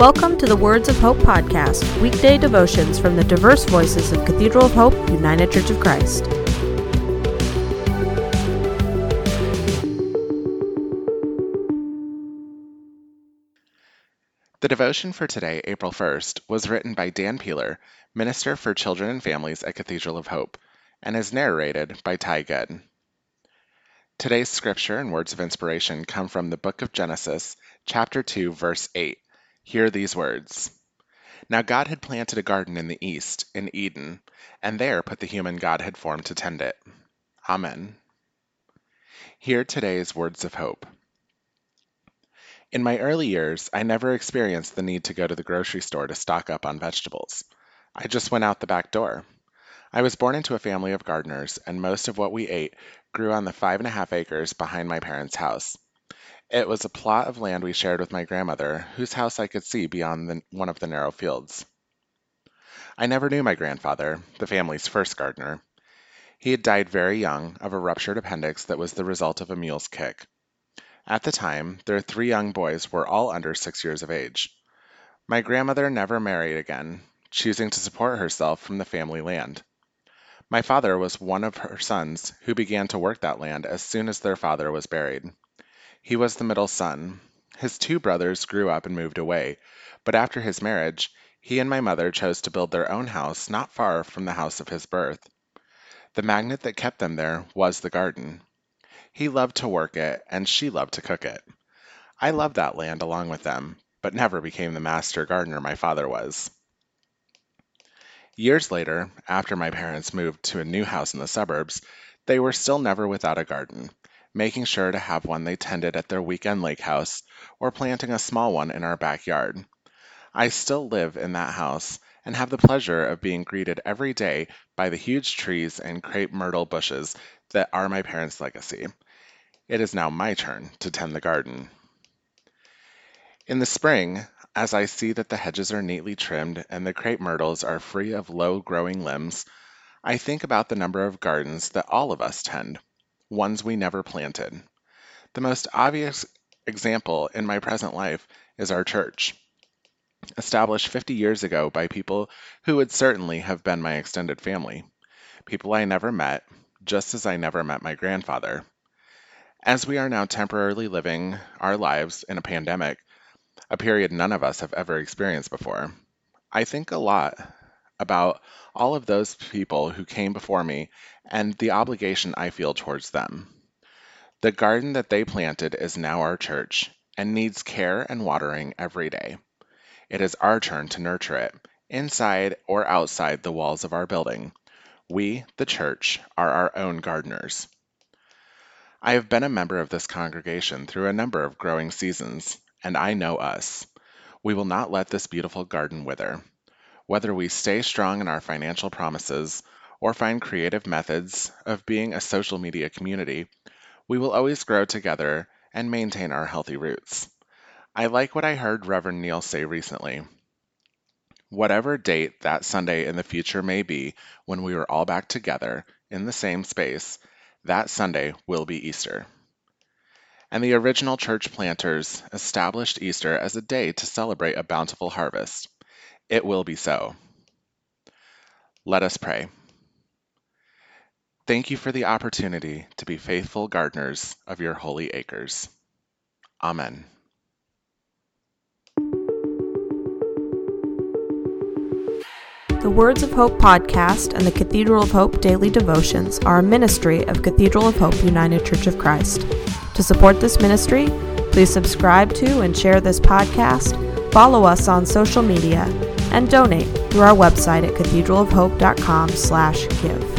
Welcome to the Words of Hope podcast, weekday devotions from the diverse voices of Cathedral of Hope, United Church of Christ. The devotion for today, April 1st, was written by Dan Peeler, Minister for Children and Families at Cathedral of Hope, and is narrated by Ty Good. Today's scripture and words of inspiration come from the book of Genesis, chapter 2, verse 8 Hear these words. Now God had planted a garden in the east, in Eden, and there put the human God had formed to tend it. Amen. Hear today's words of hope. In my early years, I never experienced the need to go to the grocery store to stock up on vegetables. I just went out the back door. I was born into a family of gardeners, and most of what we ate grew on the five and a half acres behind my parents' house. It was a plot of land we shared with my grandmother, whose house I could see beyond the, one of the narrow fields. I never knew my grandfather, the family's first gardener. He had died very young of a ruptured appendix that was the result of a mule's kick. At the time, their three young boys were all under six years of age. My grandmother never married again, choosing to support herself from the family land. My father was one of her sons who began to work that land as soon as their father was buried. He was the middle son. His two brothers grew up and moved away, but after his marriage, he and my mother chose to build their own house not far from the house of his birth. The magnet that kept them there was the garden. He loved to work it, and she loved to cook it. I loved that land along with them, but never became the master gardener my father was. Years later, after my parents moved to a new house in the suburbs, they were still never without a garden making sure to have one they tended at their weekend lake house, or planting a small one in our backyard. I still live in that house and have the pleasure of being greeted every day by the huge trees and crepe myrtle bushes that are my parents' legacy. It is now my turn to tend the garden. In the spring, as I see that the hedges are neatly trimmed and the crepe myrtles are free of low growing limbs, I think about the number of gardens that all of us tend ones we never planted. The most obvious example in my present life is our church. Established 50 years ago by people who would certainly have been my extended family. People I never met, just as I never met my grandfather. As we are now temporarily living our lives in a pandemic, a period none of us have ever experienced before, I think a lot about all of those people who came before me and the obligation I feel towards them. The garden that they planted is now our church and needs care and watering every day. It is our turn to nurture it, inside or outside the walls of our building. We, the church, are our own gardeners. I have been a member of this congregation through a number of growing seasons, and I know us. We will not let this beautiful garden wither. Whether we stay strong in our financial promises or find creative methods of being a social media community, we will always grow together and maintain our healthy roots. I like what I heard Reverend Neil say recently. Whatever date that Sunday in the future may be when we are all back together in the same space, that Sunday will be Easter. And the original church planters established Easter as a day to celebrate a bountiful harvest. It will be so. Let us pray. Thank you for the opportunity to be faithful gardeners of your holy acres. Amen. The Words of Hope podcast and the Cathedral of Hope daily devotions are a ministry of Cathedral of Hope United Church of Christ. To support this ministry, please subscribe to and share this podcast, follow us on social media, and donate through our website at cathedralofhope.com/give.